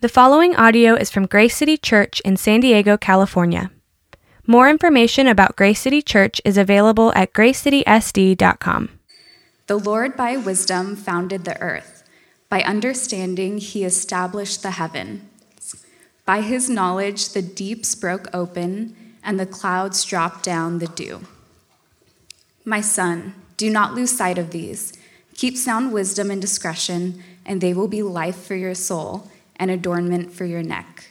The following audio is from Grace City Church in San Diego, California. More information about Grace City Church is available at gracecitysd.com. The Lord by wisdom founded the earth. By understanding, he established the heavens. By his knowledge, the deeps broke open, and the clouds dropped down the dew. My son, do not lose sight of these. Keep sound wisdom and discretion, and they will be life for your soul and adornment for your neck.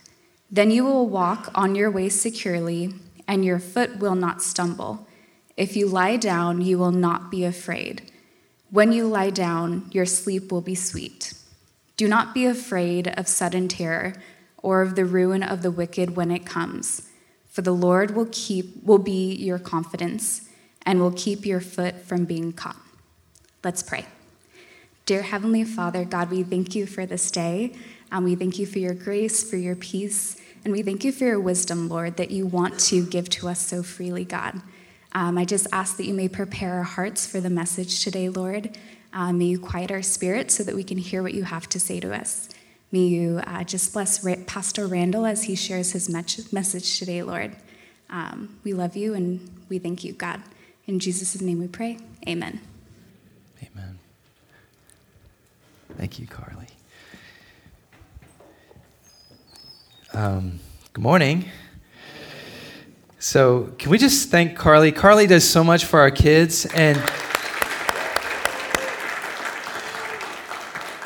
Then you will walk on your way securely, and your foot will not stumble. If you lie down, you will not be afraid. When you lie down, your sleep will be sweet. Do not be afraid of sudden terror or of the ruin of the wicked when it comes, for the Lord will keep will be your confidence and will keep your foot from being caught. Let's pray. Dear heavenly Father, God, we thank you for this day. And we thank you for your grace, for your peace, and we thank you for your wisdom, Lord, that you want to give to us so freely, God. Um, I just ask that you may prepare our hearts for the message today, Lord. Um, may you quiet our spirits so that we can hear what you have to say to us. May you uh, just bless Pastor Randall as he shares his me- message today, Lord. Um, we love you and we thank you, God. In Jesus' name we pray. Amen. Amen. Thank you, Carly. Um, good morning. So, can we just thank Carly? Carly does so much for our kids. And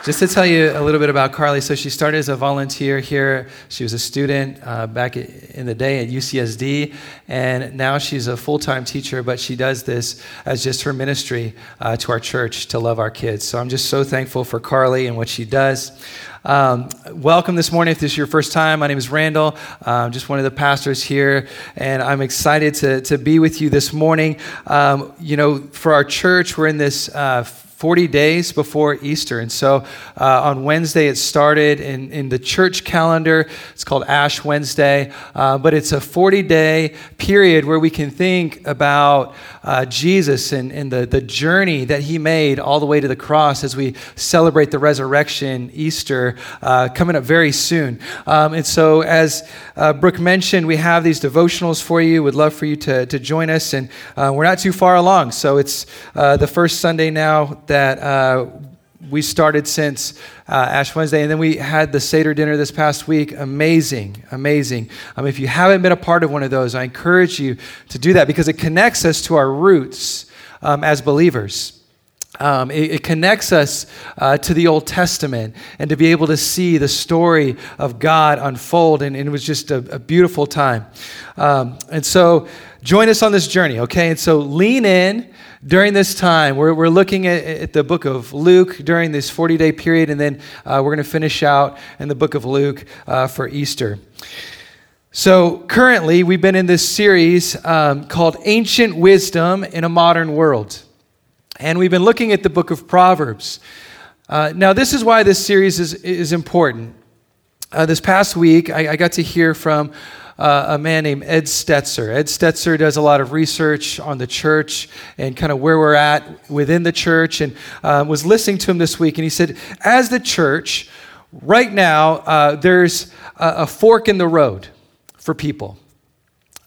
just to tell you a little bit about Carly, so she started as a volunteer here. She was a student uh, back in the day at UCSD, and now she's a full time teacher, but she does this as just her ministry uh, to our church to love our kids. So I'm just so thankful for Carly and what she does. Um, welcome this morning. If this is your first time, my name is Randall. I'm just one of the pastors here, and I'm excited to, to be with you this morning. Um, you know, for our church, we're in this. Uh, 40 days before Easter. And so uh, on Wednesday, it started in, in the church calendar. It's called Ash Wednesday. Uh, but it's a 40 day period where we can think about uh, Jesus and, and the, the journey that he made all the way to the cross as we celebrate the resurrection, Easter, uh, coming up very soon. Um, and so, as uh, Brooke mentioned, we have these devotionals for you. Would love for you to, to join us. And uh, we're not too far along. So, it's the first Sunday now that uh, we started since uh, Ash Wednesday, and then we had the Seder dinner this past week. Amazing, amazing. Um, if you haven't been a part of one of those, I encourage you to do that because it connects us to our roots um, as believers. Um, it, it, connects us uh, to the Old Testament and to be able to see the story of God unfold. And, and it was just a, a beautiful time. Um, and so, join us on this journey, okay? And so, lean in during this time. We're, we're looking at, at the book of Luke during this 40 day period, and then uh, we're going to finish out in the book of Luke uh, for Easter. So, currently, we've been in this series um, called Ancient Wisdom in a Modern World. And we've been looking at the book of Proverbs. Uh, now, this is why this series is, is important. Uh, this past week, I, I, got to hear from uh, a man named Ed Stetzer. Ed Stetzer does a lot of research on the church and kind of where we're at within the church, and uh, was listening to him this week. And he said, as the church, right now, uh, there's a, a, fork in the road for people.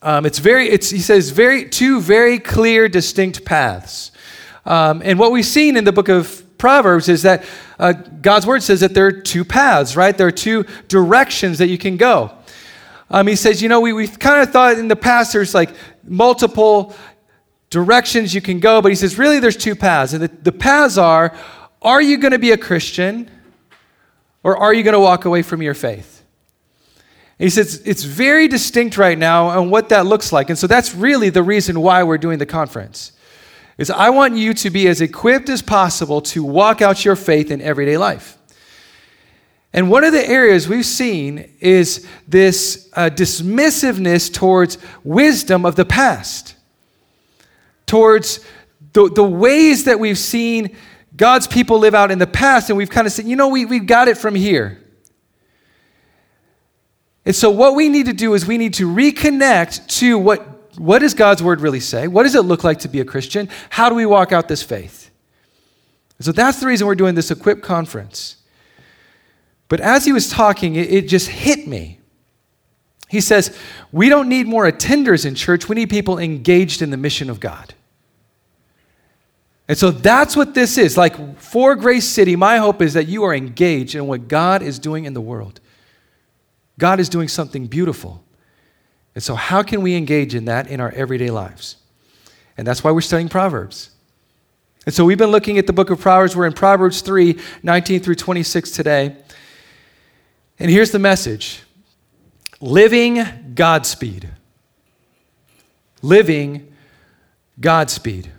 Um, it's very, it's, he says, very two very clear, distinct paths. Um, and what we've seen in the book of Proverbs is that uh, God's word says that there are two paths, right? There are two directions that you can go. Um, he says, you know, we, we kind of thought in the past there's like multiple directions you can go, but he says, really, there's two paths. And the, the paths are are you going to be a Christian or are you going to walk away from your faith? He says it's very distinct right now on what that looks like. And so that's really the reason why we're doing the conference. Is I want you to be as equipped as possible to walk out your faith in everyday life. And one of the areas we've seen is this uh, dismissiveness towards wisdom of the past, towards the, the ways that we've seen God's people live out in the past, and we've kind of said, you know, we, we've got it from here. And so, what we need to do is we need to reconnect to what, what does God's word really say? What does it look like to be a Christian? How do we walk out this faith? And So, that's the reason we're doing this Equip conference. But as he was talking, it, it just hit me. He says, We don't need more attenders in church, we need people engaged in the mission of God. And so that's what this is. Like for Grace City, my hope is that you are engaged in what God is doing in the world. God is doing something beautiful. And so, how can we engage in that in our everyday lives? And that's why we're studying Proverbs. And so, we've been looking at the book of Proverbs. We're in Proverbs 3 19 through 26 today. And here's the message living Godspeed. Living Godspeed.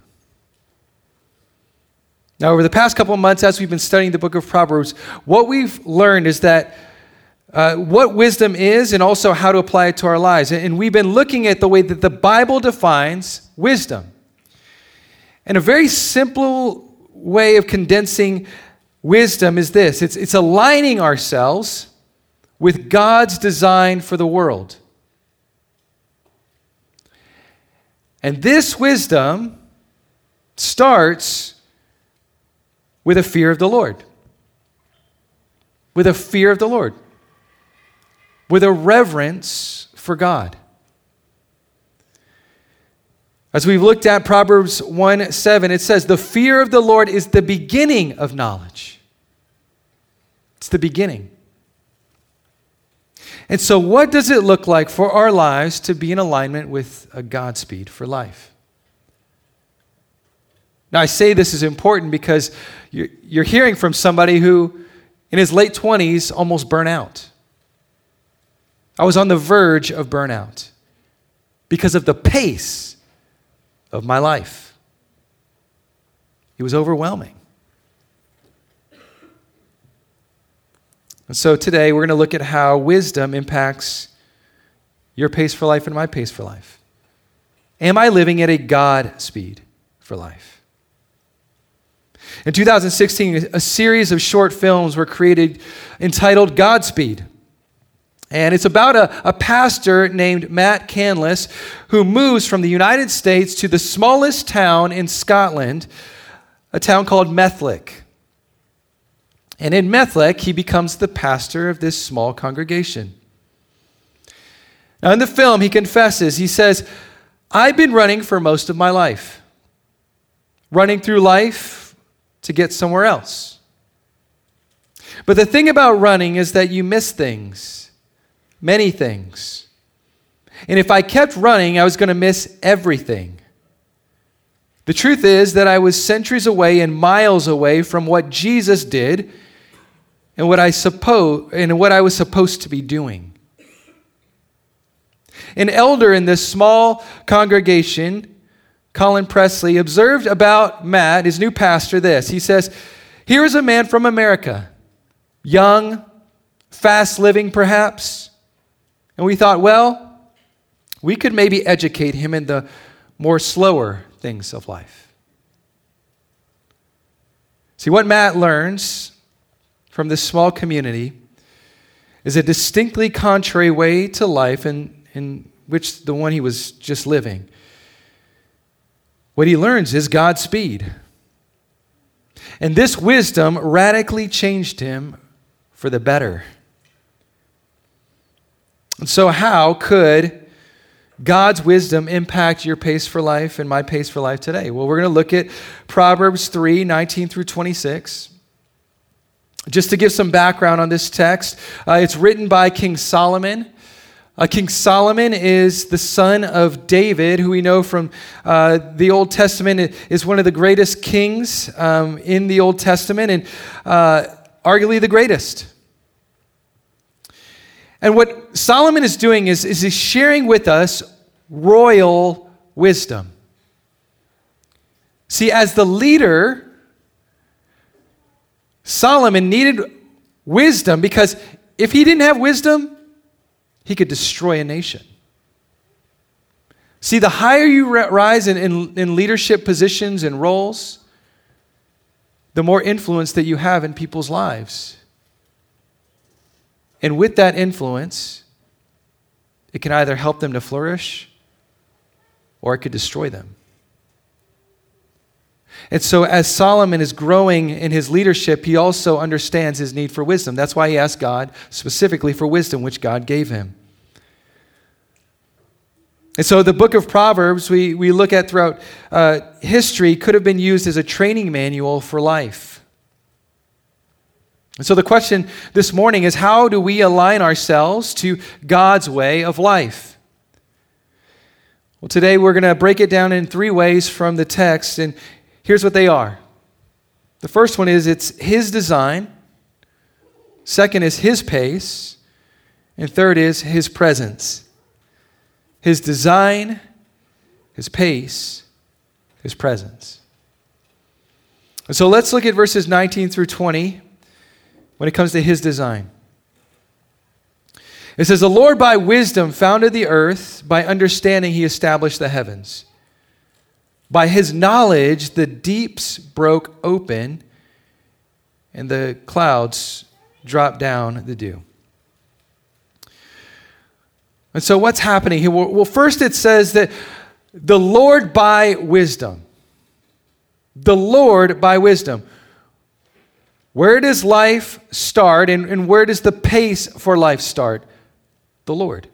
Now, over the past couple of months, as we've been studying the book of Proverbs, what we've learned is that uh, what wisdom is and also how to apply it to our lives. And we've been looking at the way that the Bible defines wisdom. And a very simple way of condensing wisdom is this it's, it's aligning ourselves with God's design for the world. And this wisdom starts with a fear of the Lord. With a fear of the Lord. With a reverence for God. As we've looked at Proverbs 1 7, it says, The fear of the Lord is the beginning of knowledge. It's the beginning. And so, what does it look like for our lives to be in alignment with a Godspeed for life? Now, I say this is important because you're, hearing from somebody who, in his late 20s, almost burnt out. I was on the verge of burnout because of the pace of my life. It was overwhelming. And so today we're going to look at how wisdom impacts your pace for life and my pace for life. Am I living at a God speed for life? In 2016, a series of short films were created entitled Godspeed. And it's about a, a pastor named Matt Canlis who moves from the United States to the smallest town in Scotland, a town called Methlick. And in Methlick, he becomes the pastor of this small congregation. Now, in the film, he confesses, he says, I've been running for most of my life. Running through life, to get somewhere else. But the thing about running is that you miss things, many things. And if I kept running, I was going to miss everything. The truth is that I was centuries away and miles away from what Jesus did and what I suppose and what I was supposed to be doing. An elder in this small congregation Colin Presley, observed about Matt, his new pastor, this. He says, Here is a man from America, young, fast living perhaps. And we thought, well, we could maybe educate him in the more slower things of life. See, what Matt learns from this small community is a distinctly contrary way to life in, in which the one he was just living. What he learns is God's speed. And this wisdom radically changed him for the better. And so, how could God's wisdom impact your pace for life and my pace for life today? Well, we're going to look at Proverbs 3 19 through 26. Just to give some background on this text, uh, it's written by King Solomon. Uh, King Solomon is the son of David, who we know from uh, the Old Testament is one of the greatest kings um, in the Old Testament and uh, arguably the greatest. And what Solomon is doing is, is he's sharing with us royal wisdom. See, as the leader, Solomon needed wisdom because if he didn't have wisdom, he could destroy a nation. See, the higher you rise in, in, in, leadership positions and roles, the more influence that you have in people's lives. And with that influence, it can either help them to flourish or it could destroy them. And so, as Solomon is growing in his leadership, he also understands his need for wisdom. That's why he asked God specifically for wisdom, which God gave him. And so, the book of Proverbs, we, we look at throughout uh, history, could have been used as a training manual for life. And so, the question this morning is how do we align ourselves to God's way of life? Well, today we're going to break it down in three ways from the text, and here's what they are. The first one is it's His design, second is His pace, and third is His presence. His design, His pace, His presence. And so let's look at verses 19 through 20 when it comes to His design. It says, The Lord by wisdom founded the earth, by understanding he established the heavens. By his knowledge, the deeps broke open, and the clouds dropped down the dew. And so, what's happening here? Well, first it says that the Lord by wisdom. The Lord by wisdom. Where does life start, and, and where does the pace for life start? The Lord.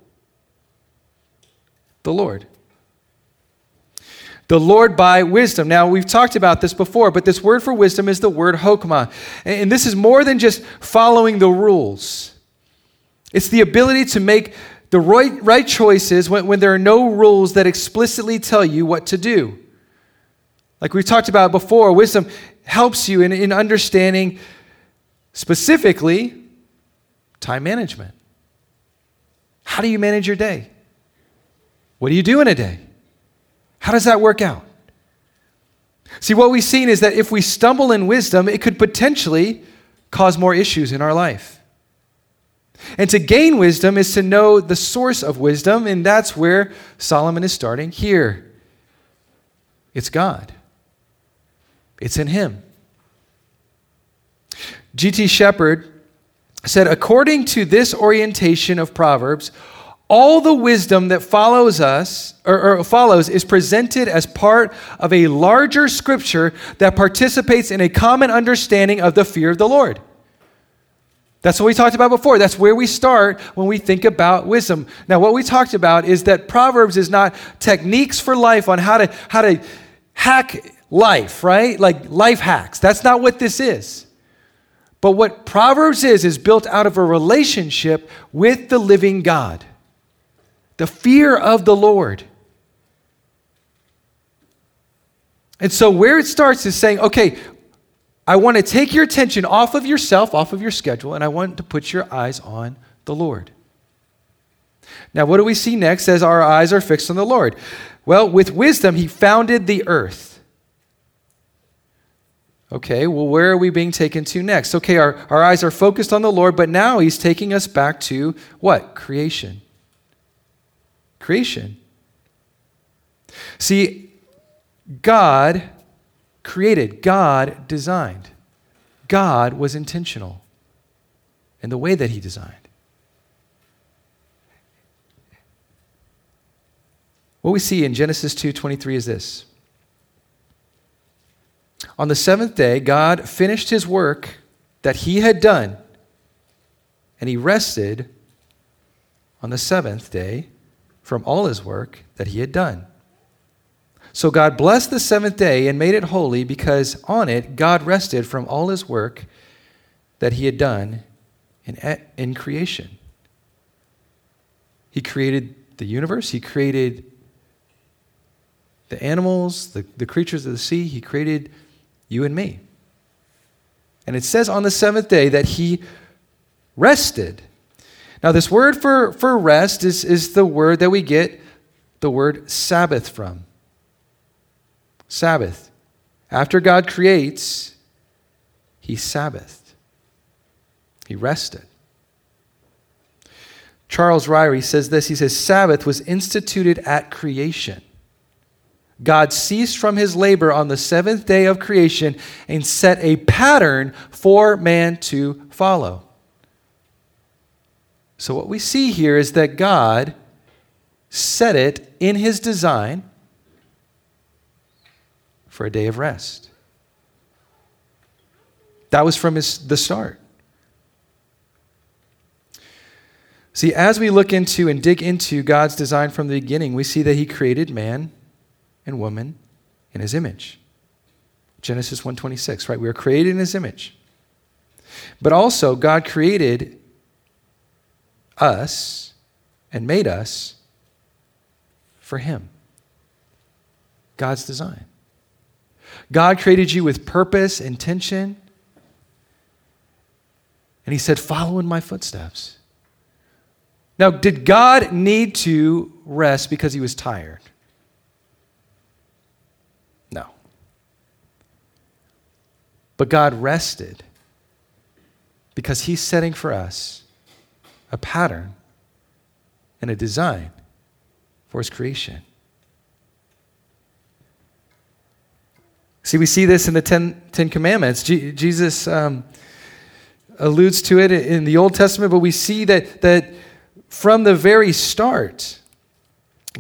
The Lord. The Lord by wisdom. Now, we've talked about this before, but this word for wisdom is the word hokmah. And this is more than just following the rules, it's the ability to make the right, right choices when, when there are no rules that explicitly tell you what to do. Like we've talked about before, wisdom helps you in, in understanding specifically time management. How do you manage your day? What do you do in a day? How does that work out? See, what we've seen is that if we stumble in wisdom, it could potentially cause more issues in our life. And to gain wisdom is to know the source of wisdom, and that's where Solomon is starting here. It's God, it's in Him. G.T. Sheppard said, according to this orientation of Proverbs, all the wisdom that follows us or, or, follows is presented as part of a larger scripture that participates in a common understanding of the fear of the Lord. That's what we talked about before. That's where we start when we think about wisdom. Now, what we talked about is that Proverbs is not techniques for life on how to how to hack life, right? Like life hacks. That's not what this is. But what Proverbs is, is built out of a relationship with the living God, the fear of the Lord. And so, where it starts is saying, okay, I want to take your attention off of yourself, off of your schedule, and I want to put your eyes on the Lord. Now, what do we see next as our eyes are fixed on the Lord? Well, with wisdom, he founded the earth. Okay, well, where are we being taken to next? Okay, our, our eyes are focused on the Lord, but now he's taking us back to what? Creation. Creation. See, God created, God designed. God was intentional in the way that he designed. What we see in Genesis 2:23 is this. On the seventh day, God finished his work that he had done, and he rested on the seventh day from all his work that he had done. So God blessed the seventh day and made it holy because on it God rested from all his work that he had done in, in creation. He created the universe, he created the animals, the, the creatures of the sea, he created you and me. And it says on the seventh day that he rested. Now, this word for, for rest is, is the word that we get the word Sabbath from. Sabbath. After God creates, he Sabbathed. He rested. Charles Ryrie says this he says, Sabbath was instituted at creation. God ceased from his labor on the seventh day of creation and set a pattern for man to follow. So, what we see here is that God set it in his design for a day of rest. That was from his, the start. See, as we look into and dig into God's design from the beginning, we see that he created man and woman in his image. Genesis 1:26, right? We are created in his image. But also God created us and made us for him. God's design. God created you with purpose, intention, and he said, "Follow in my footsteps." Now, did God need to rest because he was tired? No. But God rested because he's setting for us a pattern and a design for his creation. See, we see this in the Ten, Ten Commandments. G- Jesus um, alludes to it in the Old Testament, but we see that, that from the very start,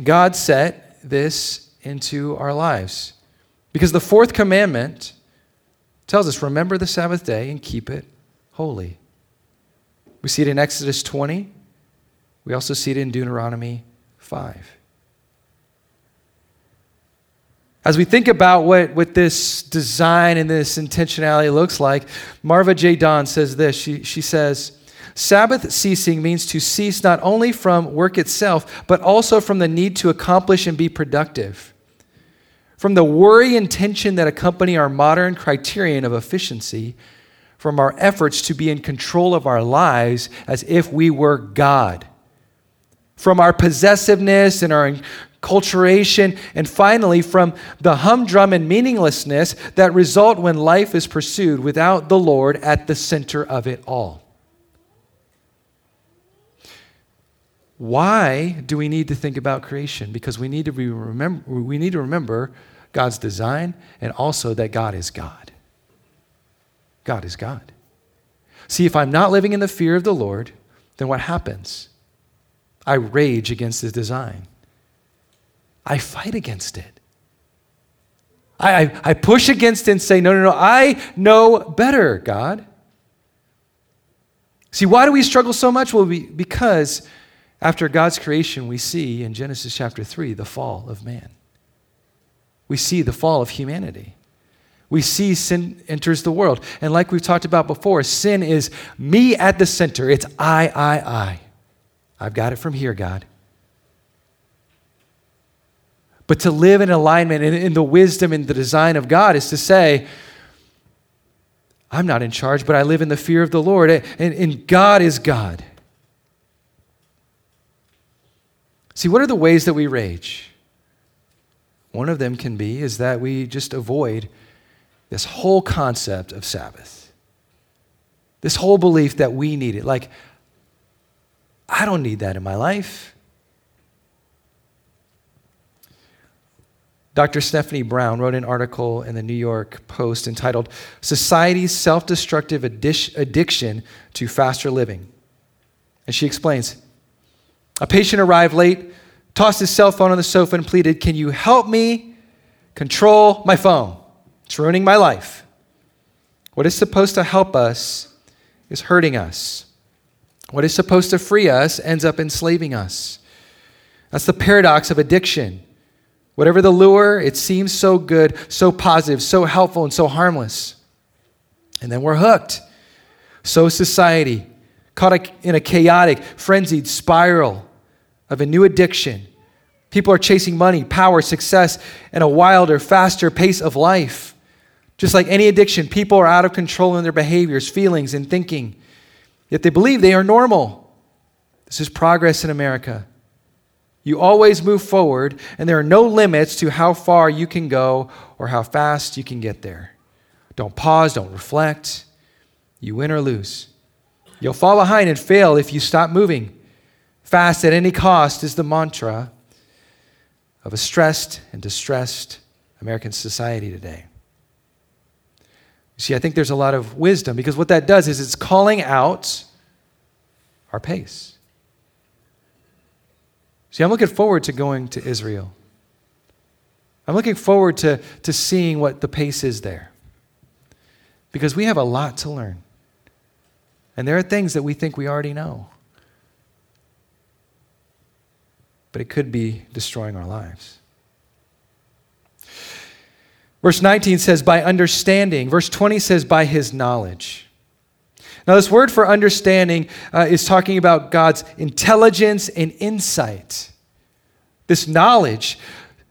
God set this into our lives. Because the fourth commandment tells us remember the Sabbath day and keep it holy. We see it in Exodus 20. We also see it in Deuteronomy 5. As we think about what, what this design and this intentionality looks like, Marva J. Dawn says this. She, she says, Sabbath ceasing means to cease not only from work itself, but also from the need to accomplish and be productive. From the worry and tension that accompany our modern criterion of efficiency, from our efforts to be in control of our lives as if we were God. From our possessiveness and our enculturation, and finally from the humdrum and meaninglessness that result when life is pursued without the Lord at the center of it all. Why do we need to think about creation? Because we need to, remember, we need to remember God's design and also that God is God. God is God. See, if I'm not living in the fear of the Lord, then what happens? I rage against his design. I fight against it. I, I, I, push against it and say, no, no, no, I know better, God. See, why do we struggle so much? Well, we, because after God's creation, we see in Genesis chapter 3 the fall of man. We see the fall of humanity. We see sin enters the world. And like we've talked about before, sin is me at the center. It's I, I, I. I've got it from here, God. But to live in alignment in, in the wisdom and the design of God is to say, I'm not in charge, but I live in the fear of the Lord, and, and God is God. See, what are the ways that we rage? One of them can be is that we just avoid this whole concept of Sabbath. This whole belief that we need it. Like, I don't need that in my life. Dr. Stephanie Brown wrote an article in the New York Post entitled Society's Self Destructive Addiction to Faster Living. And she explains a patient arrived late, tossed his cell phone on the sofa, and pleaded, Can you help me control my phone? It's ruining my life. What is supposed to help us is hurting us. What is supposed to free us ends up enslaving us. That's the paradox of addiction. Whatever the lure, it seems so good, so positive, so helpful, and so harmless. And then we're hooked. So society, caught in a chaotic, frenzied spiral of a new addiction. People are chasing money, power, success, and a wilder, faster pace of life. Just like any addiction, people are out of control in their behaviors, feelings, and thinking. Yet they believe they are normal. This is progress in America. You always move forward, and there are no limits to how far you can go or how fast you can get there. Don't pause, don't reflect. You win or lose. You'll fall behind and fail if you stop moving. Fast at any cost is the mantra of a stressed and distressed American society today. See, I think there's a lot of wisdom because what that does is it's calling out our pace. See, I'm looking forward to going to Israel. I'm looking forward to, to seeing what the pace is there. because we have a lot to learn. And there are things that we think we already know. But it could be destroying our lives. Verse 19 says, by understanding. Verse 20 says, by his knowledge. Now, this word for understanding uh, is talking about God's intelligence and insight. This knowledge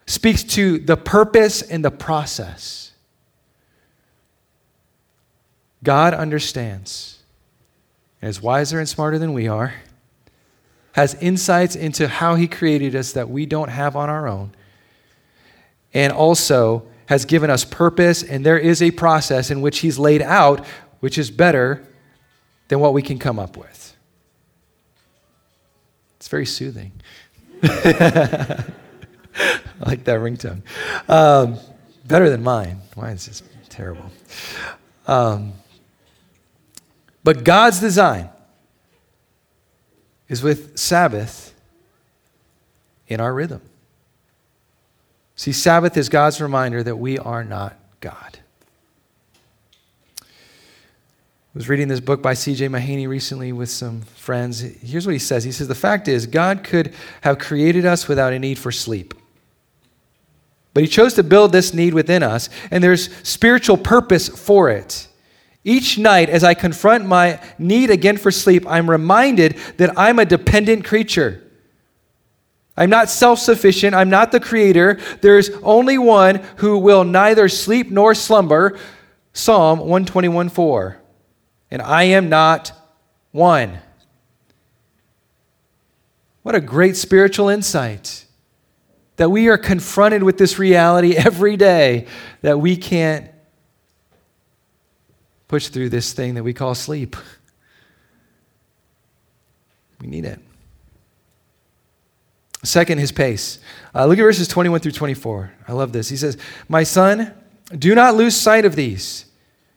speaks to the purpose and the process. God understands, and is wiser and smarter than we are, has insights into how He created us that we don't have on our own, and also has given us purpose, and there is a process in which He's laid out, which is better than what we can come up with. It's very soothing. I like that ringtone. Um, better than mine. Mine's just terrible. Um, but God's design is with Sabbath in our rhythm. See, Sabbath is God's reminder that we are not God. I was reading this book by C.J. Mahaney recently with some friends. Here's what he says He says, The fact is, God could have created us without a need for sleep. But he chose to build this need within us, and there's spiritual purpose for it. Each night, as I confront my need again for sleep, I'm reminded that I'm a dependent creature. I'm not self sufficient. I'm not the creator. There's only one who will neither sleep nor slumber. Psalm 121 4. And I am not one. What a great spiritual insight that we are confronted with this reality every day that we can't push through this thing that we call sleep. We need it. Second, his pace. Uh, look at verses 21 through 24. I love this. He says, My son, do not lose sight of these.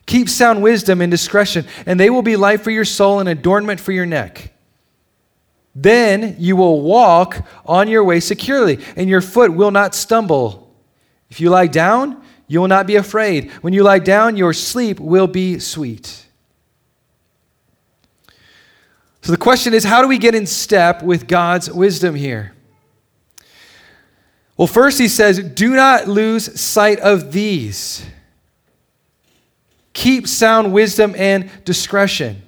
Keep sound wisdom and discretion, and they will be life for your soul and adornment for your neck. Then you will walk on your way securely, and your foot will not stumble. If you lie down, you will not be afraid. When you lie down, your sleep will be sweet. So the question is how do we get in step with God's wisdom here? Well, first he says, do not lose sight of these. Keep sound wisdom and discretion.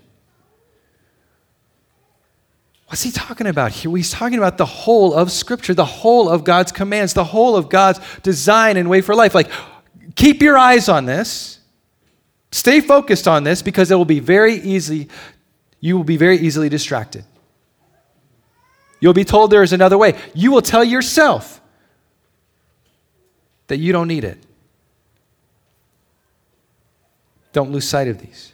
What's he talking about here? He's talking about the whole of Scripture, the whole of God's commands, the whole of God's design and way for life. Like, keep your eyes on this. Stay focused on this because it will be very easy, you will be very easily distracted. You'll be told there is another way. You will tell yourself that you don't need it. Don't lose sight of these.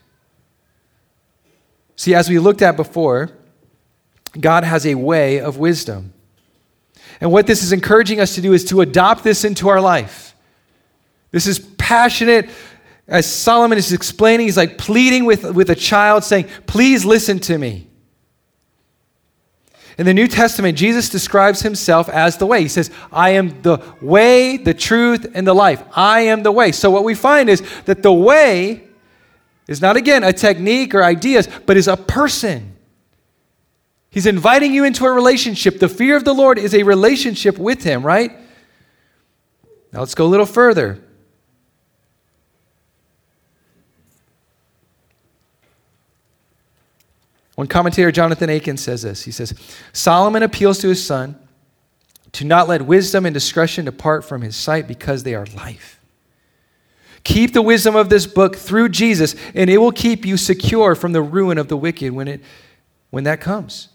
See, as we looked at before, God has a way of wisdom. And what this is encouraging us to do is to adopt this into our life. This is passionate. As Solomon is explaining, he's like pleading with, with a child, saying, Please listen to me. In the New Testament, Jesus describes himself as the way. He says, I am the way, the truth, and the life. I am the way. So, what we find is that the way is not, again, a technique or ideas, but is a person. He's inviting you into a relationship. The fear of the Lord is a relationship with Him, right? Now, let's go a little further. One commentator, Jonathan Akin, says this. He says, Solomon appeals to his son to not let wisdom and discretion depart from his sight because they are life. Keep the wisdom of this book through Jesus, and it will keep you secure from the ruin of the wicked when, it, when that comes.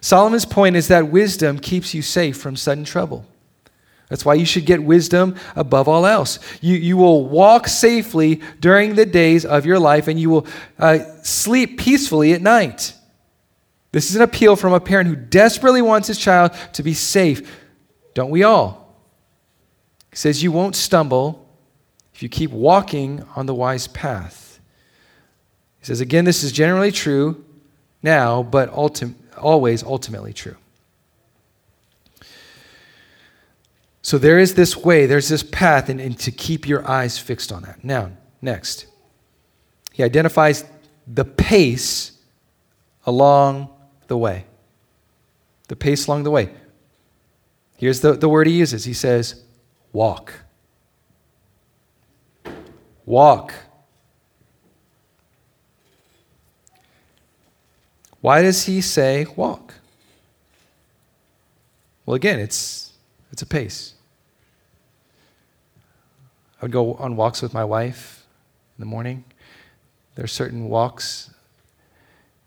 Solomon's point is that wisdom keeps you safe from sudden trouble. That's why you should get wisdom above all else. You, you will walk safely during the days of your life and you will uh, sleep peacefully at night. This is an appeal from a parent who desperately wants his child to be safe. Don't we all? He says you won't stumble if you keep walking on the wise path. He says, again, this is generally true now, but always ultimately true. So there is this way, there's this path, and, and to keep your eyes fixed on that. Now, next. He identifies the pace along the way. The pace along the way. Here's the, the word he uses he says, walk. Walk. Why does he say walk? Well, again, it's, it's a pace. I would go on walks with my wife in the morning. There are certain walks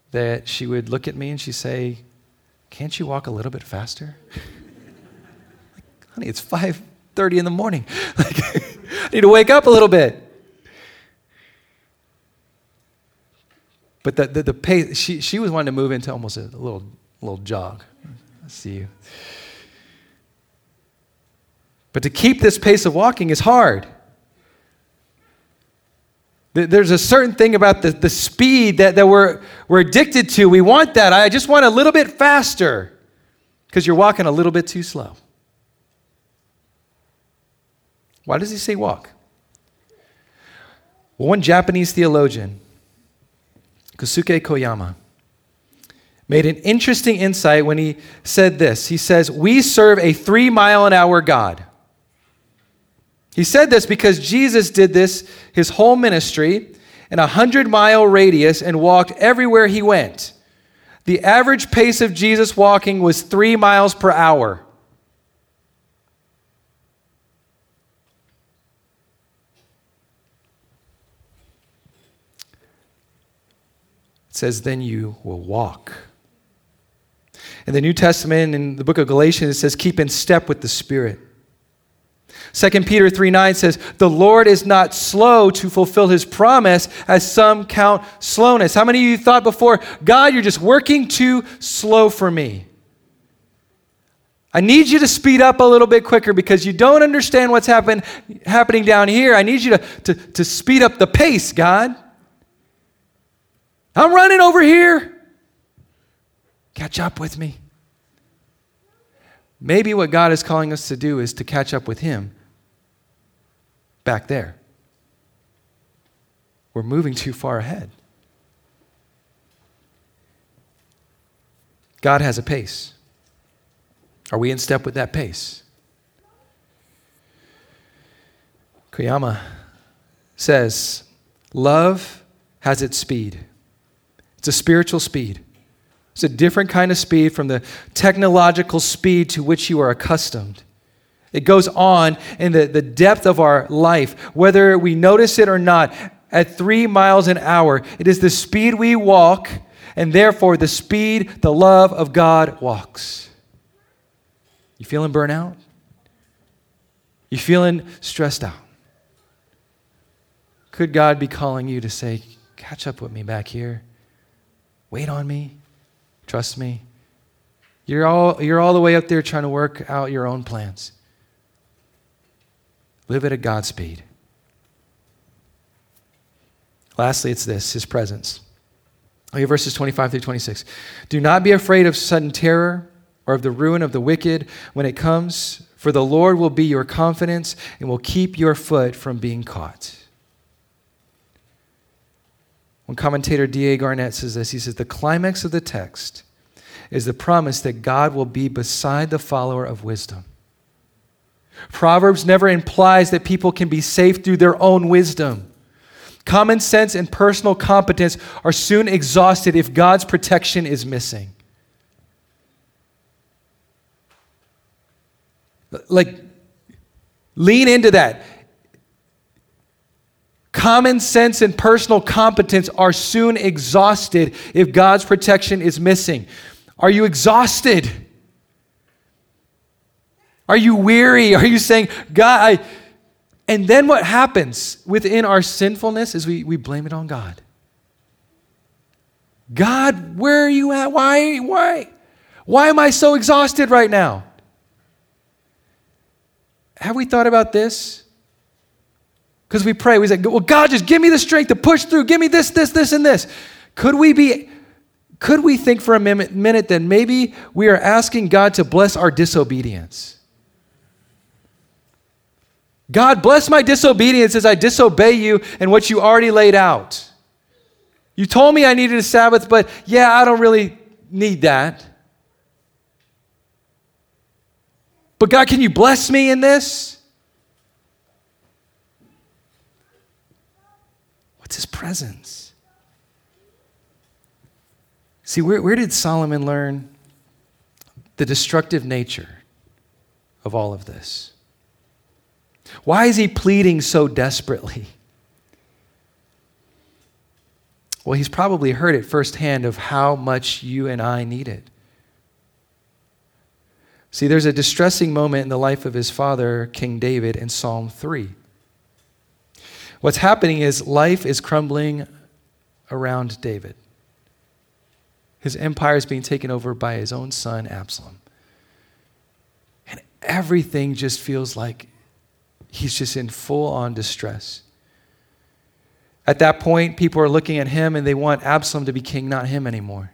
that she would look at me and she'd say, Can't you walk a little bit faster? like, honey, it's 5:30 in the morning. Like, I need to wake up a little bit. But the, the, the pace, she, she was wanting to move into almost a little, little jog. I see you. But to keep this pace of walking is hard. There's a certain thing about the, the speed that, that we're, we're addicted to. We want that. I just want a little bit faster because you're walking a little bit too slow. Why does he say walk? Well, one Japanese theologian, Kosuke Koyama, made an interesting insight when he said this. He says, We serve a three mile an hour God. He said this because Jesus did this his whole ministry in a hundred mile radius and walked everywhere he went. The average pace of Jesus walking was three miles per hour. It says, Then you will walk. In the New Testament, in the book of Galatians, it says, Keep in step with the Spirit. 2 Peter 3 9 says, The Lord is not slow to fulfill his promise, as some count slowness. How many of you thought before, God, you're just working too slow for me? I need you to speed up a little bit quicker because you don't understand what's happen, happening down here. I need you to, to, to speed up the pace, God. I'm running over here. Catch up with me. Maybe what God is calling us to do is to catch up with Him back there. We're moving too far ahead. God has a pace. Are we in step with that pace? Koyama says, Love has its speed. It's a spiritual speed. It's a different kind of speed from the technological speed to which you are accustomed. It goes on in the, the depth of our life, whether we notice it or not, at three miles an hour. It is the speed we walk, and therefore the speed the love of God walks. You feeling burnout? You feeling stressed out? Could God be calling you to say, Catch up with me back here? Wait on me? Trust me. You're all, you're all the way up there trying to work out your own plans. Live it at a God speed. Lastly, it's this His presence. Okay, verses 25 through 26. Do not be afraid of sudden terror or of the ruin of the wicked when it comes, for the Lord will be your confidence and will keep your foot from being caught. When commentator D.A. Garrett says this, he says, The climax of the text is the promise that God will be beside the follower of wisdom. Proverbs never implies that people can be safe through their own wisdom. Common sense and personal competence are soon exhausted if God's protection is missing. Like, lean into that. Common sense and personal competence are soon exhausted if God's protection is missing. Are you exhausted? Are you weary? Are you saying, God, I. And then what happens within our sinfulness is we, we blame it on God. God, where are you at? Why, why, why am I so exhausted right now? Have we thought about this? Because we pray, we say, well, God, just give me the strength to push through. Give me this, this, this, and this. Could we be, could we think for a minute, minute that maybe we are asking God to bless our disobedience? God, bless my disobedience as I disobey you and what you already laid out. You told me I needed a Sabbath, but yeah, I don't really need that. But God, can you bless me in this? What's his presence? See, where, where did Solomon learn the destructive nature of all of this? Why is he pleading so desperately? Well, he's probably heard it firsthand of how much you and I need it. See, there's a distressing moment in the life of his father, King David, in Psalm 3. What's happening is life is crumbling around David. His empire is being taken over by his own son, Absalom. And everything just feels like he's just in full on distress. At that point, people are looking at him and they want Absalom to be king, not him anymore.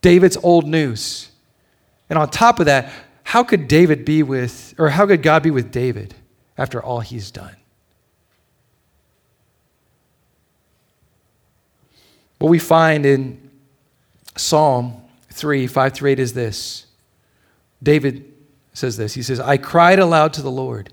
David's old news. And on top of that, how could David be with, or how could God be with David after all he's done? What we find in Psalm 3, 5 through 8 is this. David says this He says, I cried aloud to the Lord,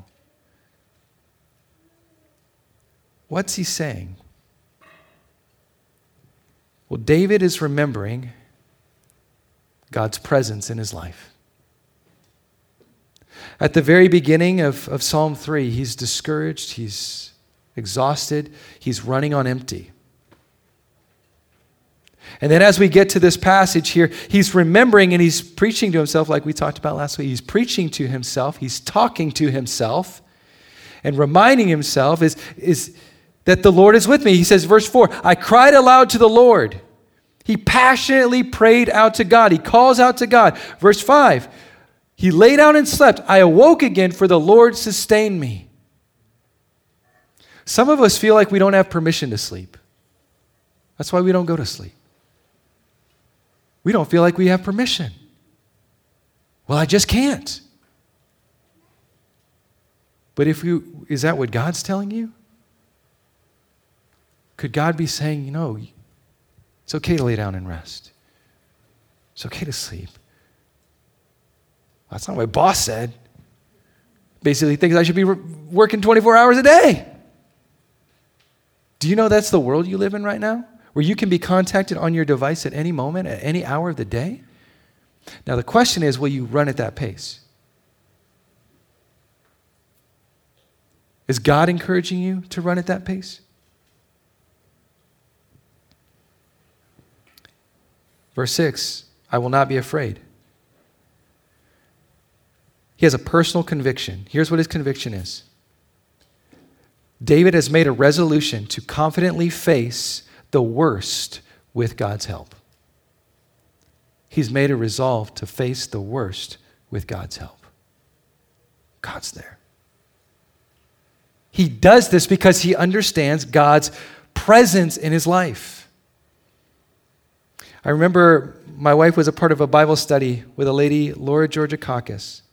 What's he saying? Well, David is remembering God's presence in his life. At the very beginning of, of Psalm 3, he's discouraged, he's exhausted, he's running on empty. And then as we get to this passage here, he's remembering and he's preaching to himself, like we talked about last week. He's preaching to himself, he's talking to himself, and reminding himself is, is that the Lord is with me. He says, verse 4 I cried aloud to the Lord. He passionately prayed out to God. He calls out to God. Verse 5 He lay down and slept. I awoke again, for the Lord sustained me. Some of us feel like we don't have permission to sleep. That's why we don't go to sleep. We don't feel like we have permission. Well, I just can't. But if you, is that what God's telling you? Could God be saying, you know, it's okay to lay down and rest. It's okay to sleep. That's not what my boss said. Basically, thinks I should be working 24 hours a day. Do you know that's the world you live in right now? Where you can be contacted on your device at any moment, at any hour of the day? Now, the question is will you run at that pace? Is God encouraging you to run at that pace? Verse 6 I will not be afraid. He has a personal conviction. Here's what his conviction is David has made a resolution to confidently face the worst with God's help. He's made a resolve to face the worst with God's help. God's there. He does this because he understands God's presence in his life. I remember my wife was a part of a Bible study with a lady, Laura Georgia Caucus.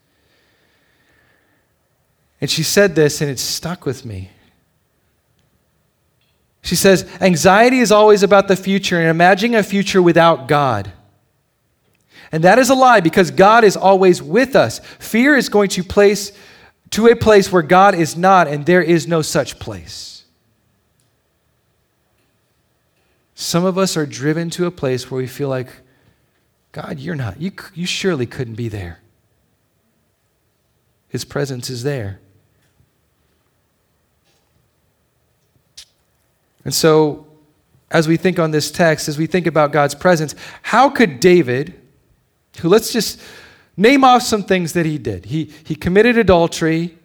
And she said this, and it stuck with me. She says, Anxiety is always about the future and imagining a future without God. And that is a lie because God is always with us. Fear is going to place to a place where God is not, and there is no such place. Some of us are driven to a place where we feel like, God, you're not. You, you surely couldn't be there. His presence is there. And so, as we think on this text, as we think about God's presence, how could David, who let's just name off some things that he did, he, he committed adultery,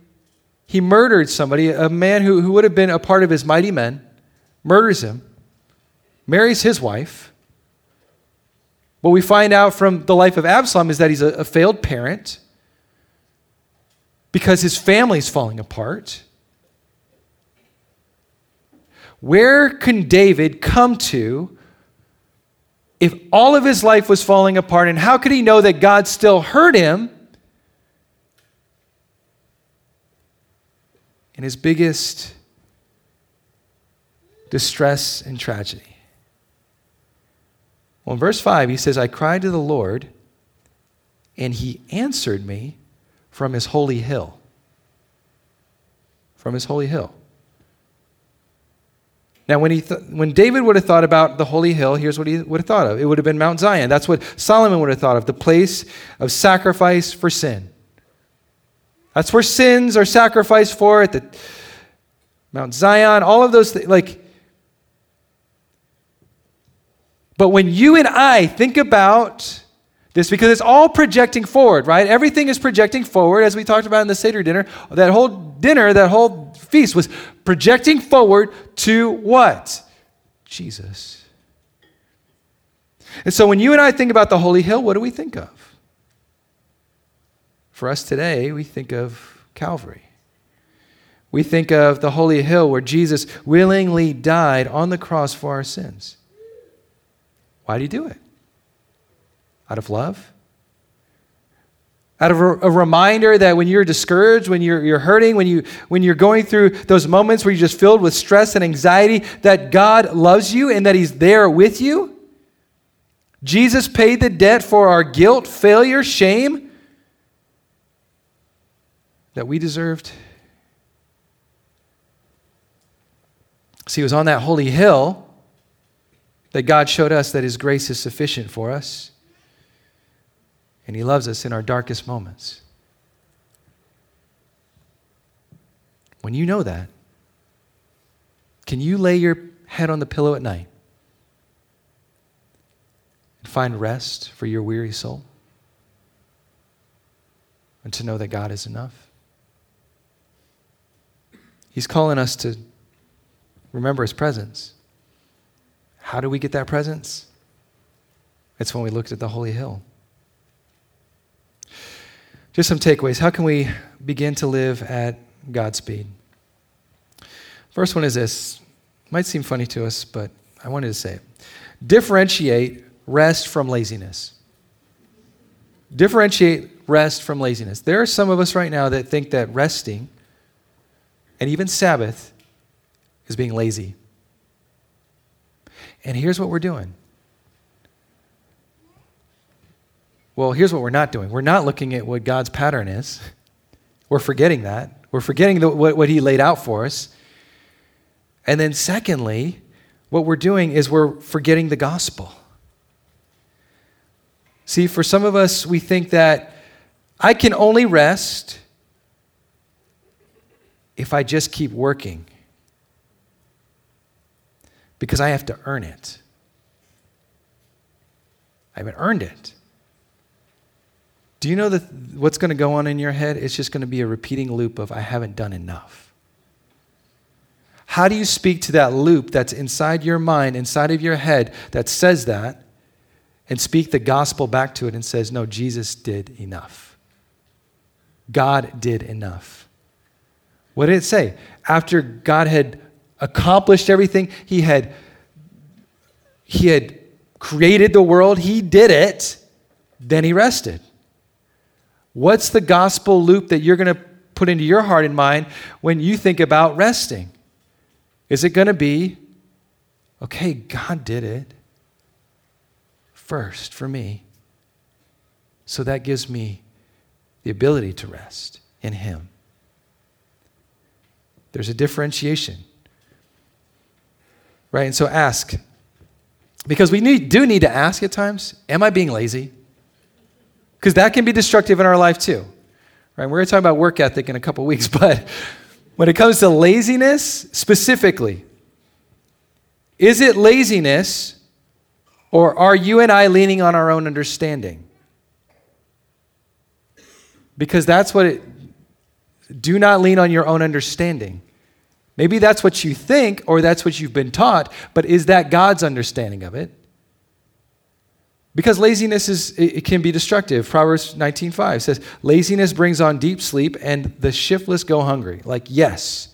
he murdered somebody, a man who, who would have been a part of his mighty men, murders him. Marries his wife. What we find out from the life of Absalom is that he's a, a failed parent because his family's falling apart. Where can David come to if all of his life was falling apart? And how could he know that God still heard him in his biggest distress and tragedy? Well, in verse 5, he says, I cried to the Lord, and he answered me from his holy hill. From his holy hill. Now, when, he th- when David would have thought about the holy hill, here's what he would have thought of it would have been Mount Zion. That's what Solomon would have thought of the place of sacrifice for sin. That's where sins are sacrificed for at the Mount Zion, all of those things. Like, but when you and I think about this because it's all projecting forward, right? Everything is projecting forward, as we talked about in the Seder dinner. That whole dinner, that whole feast was projecting forward to what? Jesus. And so when you and I think about the Holy Hill, what do we think of? For us today, we think of Calvary. We think of the Holy Hill where Jesus willingly died on the cross for our sins. Why do you do it? Out of love? Out of a, reminder that when you're discouraged, when you're, you're hurting, when, you, when you're going through those moments where you're just filled with stress and anxiety, that God loves you and that He's there with you? Jesus paid the debt for our guilt, failure, shame that we deserved. See, it was on that holy hill that God showed us that His grace is sufficient for us and He loves us in our darkest moments. When you know that, can you lay your head on the pillow at night and find rest for your weary soul? And to know that God is enough? He's calling us to remember His presence. How do we get that presence? It's when we looked at the holy hill. Just some takeaways. How can we begin to live at God's speed? First one is this. Might seem funny to us, but I wanted to say it. Differentiate rest from laziness. Differentiate rest from laziness. There are some of us right now that think that resting and even Sabbath is being lazy. And here's what we're doing Well, here's what we're not doing we're not looking at what God's pattern is. We're forgetting that. We're forgetting the, what, what He laid out for us. And then, secondly, what we're doing is we're forgetting the gospel. See, for some of us, we think that I can only rest if I just keep working because I have to earn it. I haven't earned it. Do you know that what's going to go on in your head? It's just going to be a repeating loop of, I haven't done enough. How do you speak to that loop that's inside your mind, inside of your head, that says that, and speak the gospel back to it and says, No, Jesus did enough. God did enough. What did it say? After God had accomplished everything, He had, he had created the world, He did it, then He rested. What's the gospel loop that you're going to put into your heart and mind when you think about resting? Is it going to be, okay, God did it first for me. So that gives me the ability to rest in Him. There's a differentiation. Right? And so ask. Because we need, do need to ask at times Am I being lazy? because that can be destructive in our life too. Right? We're going to talk about work ethic in a couple weeks, but when it comes to laziness specifically, is it laziness or are you and I leaning on our own understanding? Because that's what it do not lean on your own understanding. Maybe that's what you think or that's what you've been taught, but is that God's understanding of it? Because laziness is it can be destructive. Proverbs 19:5 says, "Laziness brings on deep sleep and the shiftless go hungry." Like, yes.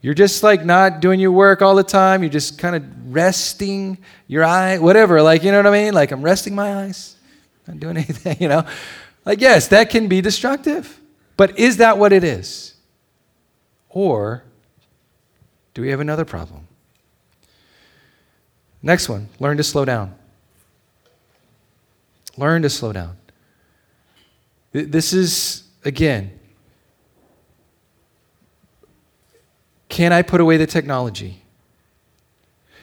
You're just like not doing your work all the time. You're just kind of resting your eye, whatever. Like, you know what I mean? Like, I'm resting my eyes, not doing anything, you know? Like, yes, that can be destructive. But is that what it is? Or do we have another problem? Next one learn to slow down. Learn to slow down. This is, again, can I put away the technology?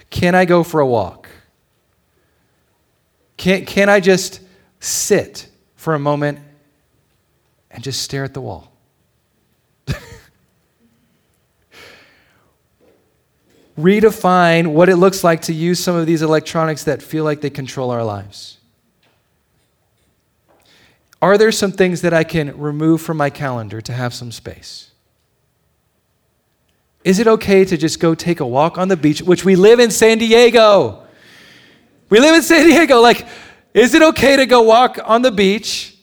Can I go for a walk? Can, can I just sit for a moment and just stare at the wall? Redefine what it looks like to use some of these electronics that feel like they control our lives. Are there some things that I can remove from my calendar to have some space? Is it okay to just go take a walk on the beach, which we live in San Diego? We live in San Diego. Like, is it okay to go walk on the beach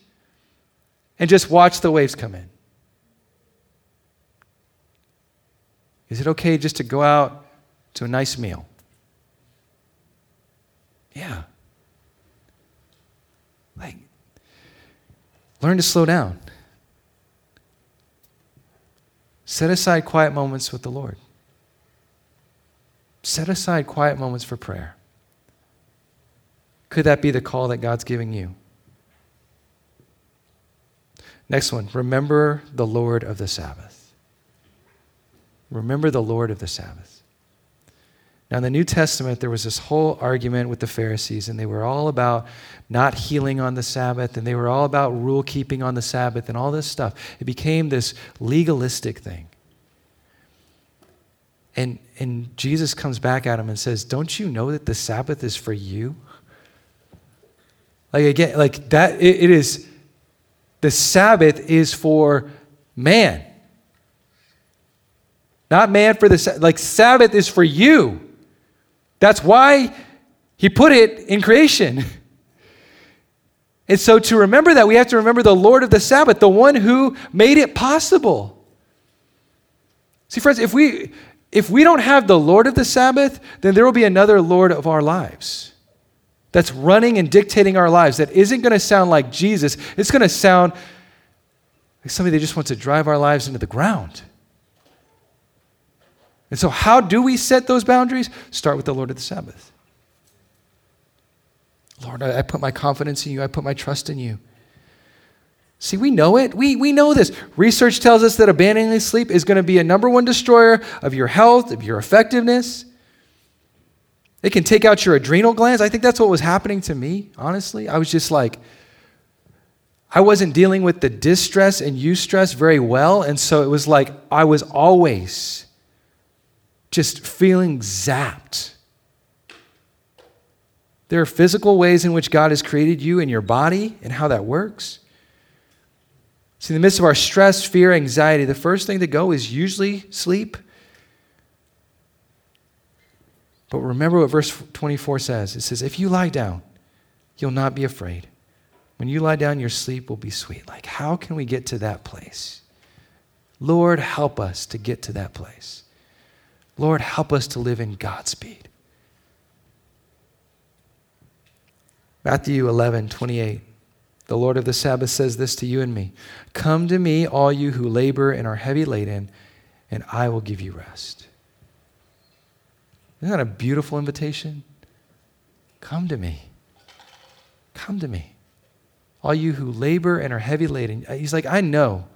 and just watch the waves come in? Is it okay just to go out to a nice meal. Yeah. Like, learn to slow down. Set aside quiet moments with the Lord. Set aside quiet moments for prayer. Could that be the call that God's giving you? Next one remember the Lord of the Sabbath. Remember the Lord of the Sabbath. Now, in the New Testament, there was this whole argument with the Pharisees, and they were all about not healing on the Sabbath, and they were all about rule keeping on the Sabbath, and all this stuff. It became this legalistic thing. And, and Jesus comes back at him and says, Don't you know that the Sabbath is for you? Like, again, like that, it, it is, the Sabbath is for man. Not man for the, like, Sabbath is for you. That's why he put it in creation. And so to remember that, we have to remember the Lord of the Sabbath, the one who made it possible. See, friends, if we if we don't have the Lord of the Sabbath, then there will be another Lord of our lives that's running and dictating our lives that isn't going to sound like Jesus. It's going to sound like somebody that just wants to drive our lives into the ground. And so, how do we set those boundaries? Start with the Lord of the Sabbath. Lord, I, put my confidence in you, I put my trust in you. See, we know it. We, we know this. Research tells us that abandoning sleep is going to be a number one destroyer of your health, of your effectiveness. It can take out your adrenal glands. I think that's what was happening to me, honestly. I was just like, I wasn't dealing with the distress and eustress very well. And so it was like I was always just feeling zapped. There are physical ways in which God has created you and your body and how that works. See, in the midst of our stress, fear, anxiety, the first thing to go is usually sleep. But remember what verse 24 says it says, If you lie down, you'll not be afraid. When you lie down, your sleep will be sweet. Like, how can we get to that place? Lord, help us to get to that place. Lord, help us to live in Godspeed. Matthew 11, 28. The Lord of the Sabbath says this to you and me Come to me, all you who labor and are heavy laden, and I will give you rest. Isn't that a beautiful invitation? Come to me. Come to me. All you who labor and are heavy laden. Uh, he's like, I know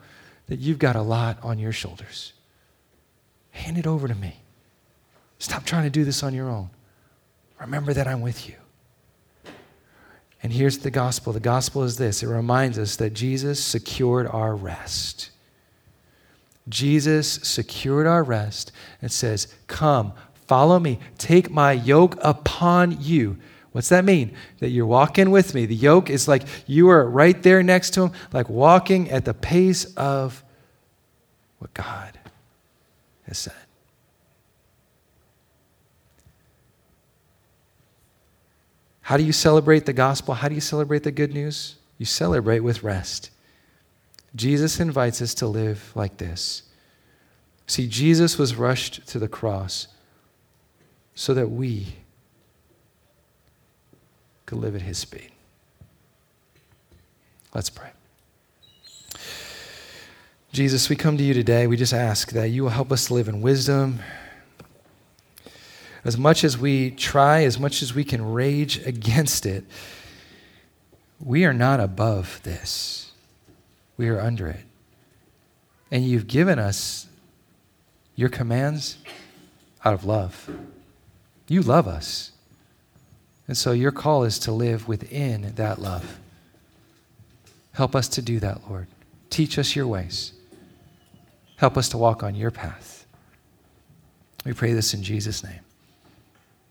that you've got a lot on your shoulders. Hand it over to me. Stop trying to do this on your own. Remember that I'm with you. And here's the gospel the gospel is this it reminds us that Jesus secured our rest. Jesus secured our rest and says, Come, follow me, take my yoke upon you. What's that mean? That you're walking with me. The yoke is like you are right there next to him, like walking at the pace of what God has said. How do you celebrate the gospel? How do you celebrate the good news? You celebrate with rest. Jesus invites us to live like this. See, Jesus was rushed to the cross so that we could live at his speed. Let's pray. Jesus, we come to you today. We just ask that you will help us live in wisdom. As much as we try, as much as we can rage against it, we are not above this. We are under it. And you've given us your commands out of love. You love us. And so your call is to live within that love. Help us to do that, Lord. Teach us your ways. Help us to walk on your path. We pray this in Jesus' name.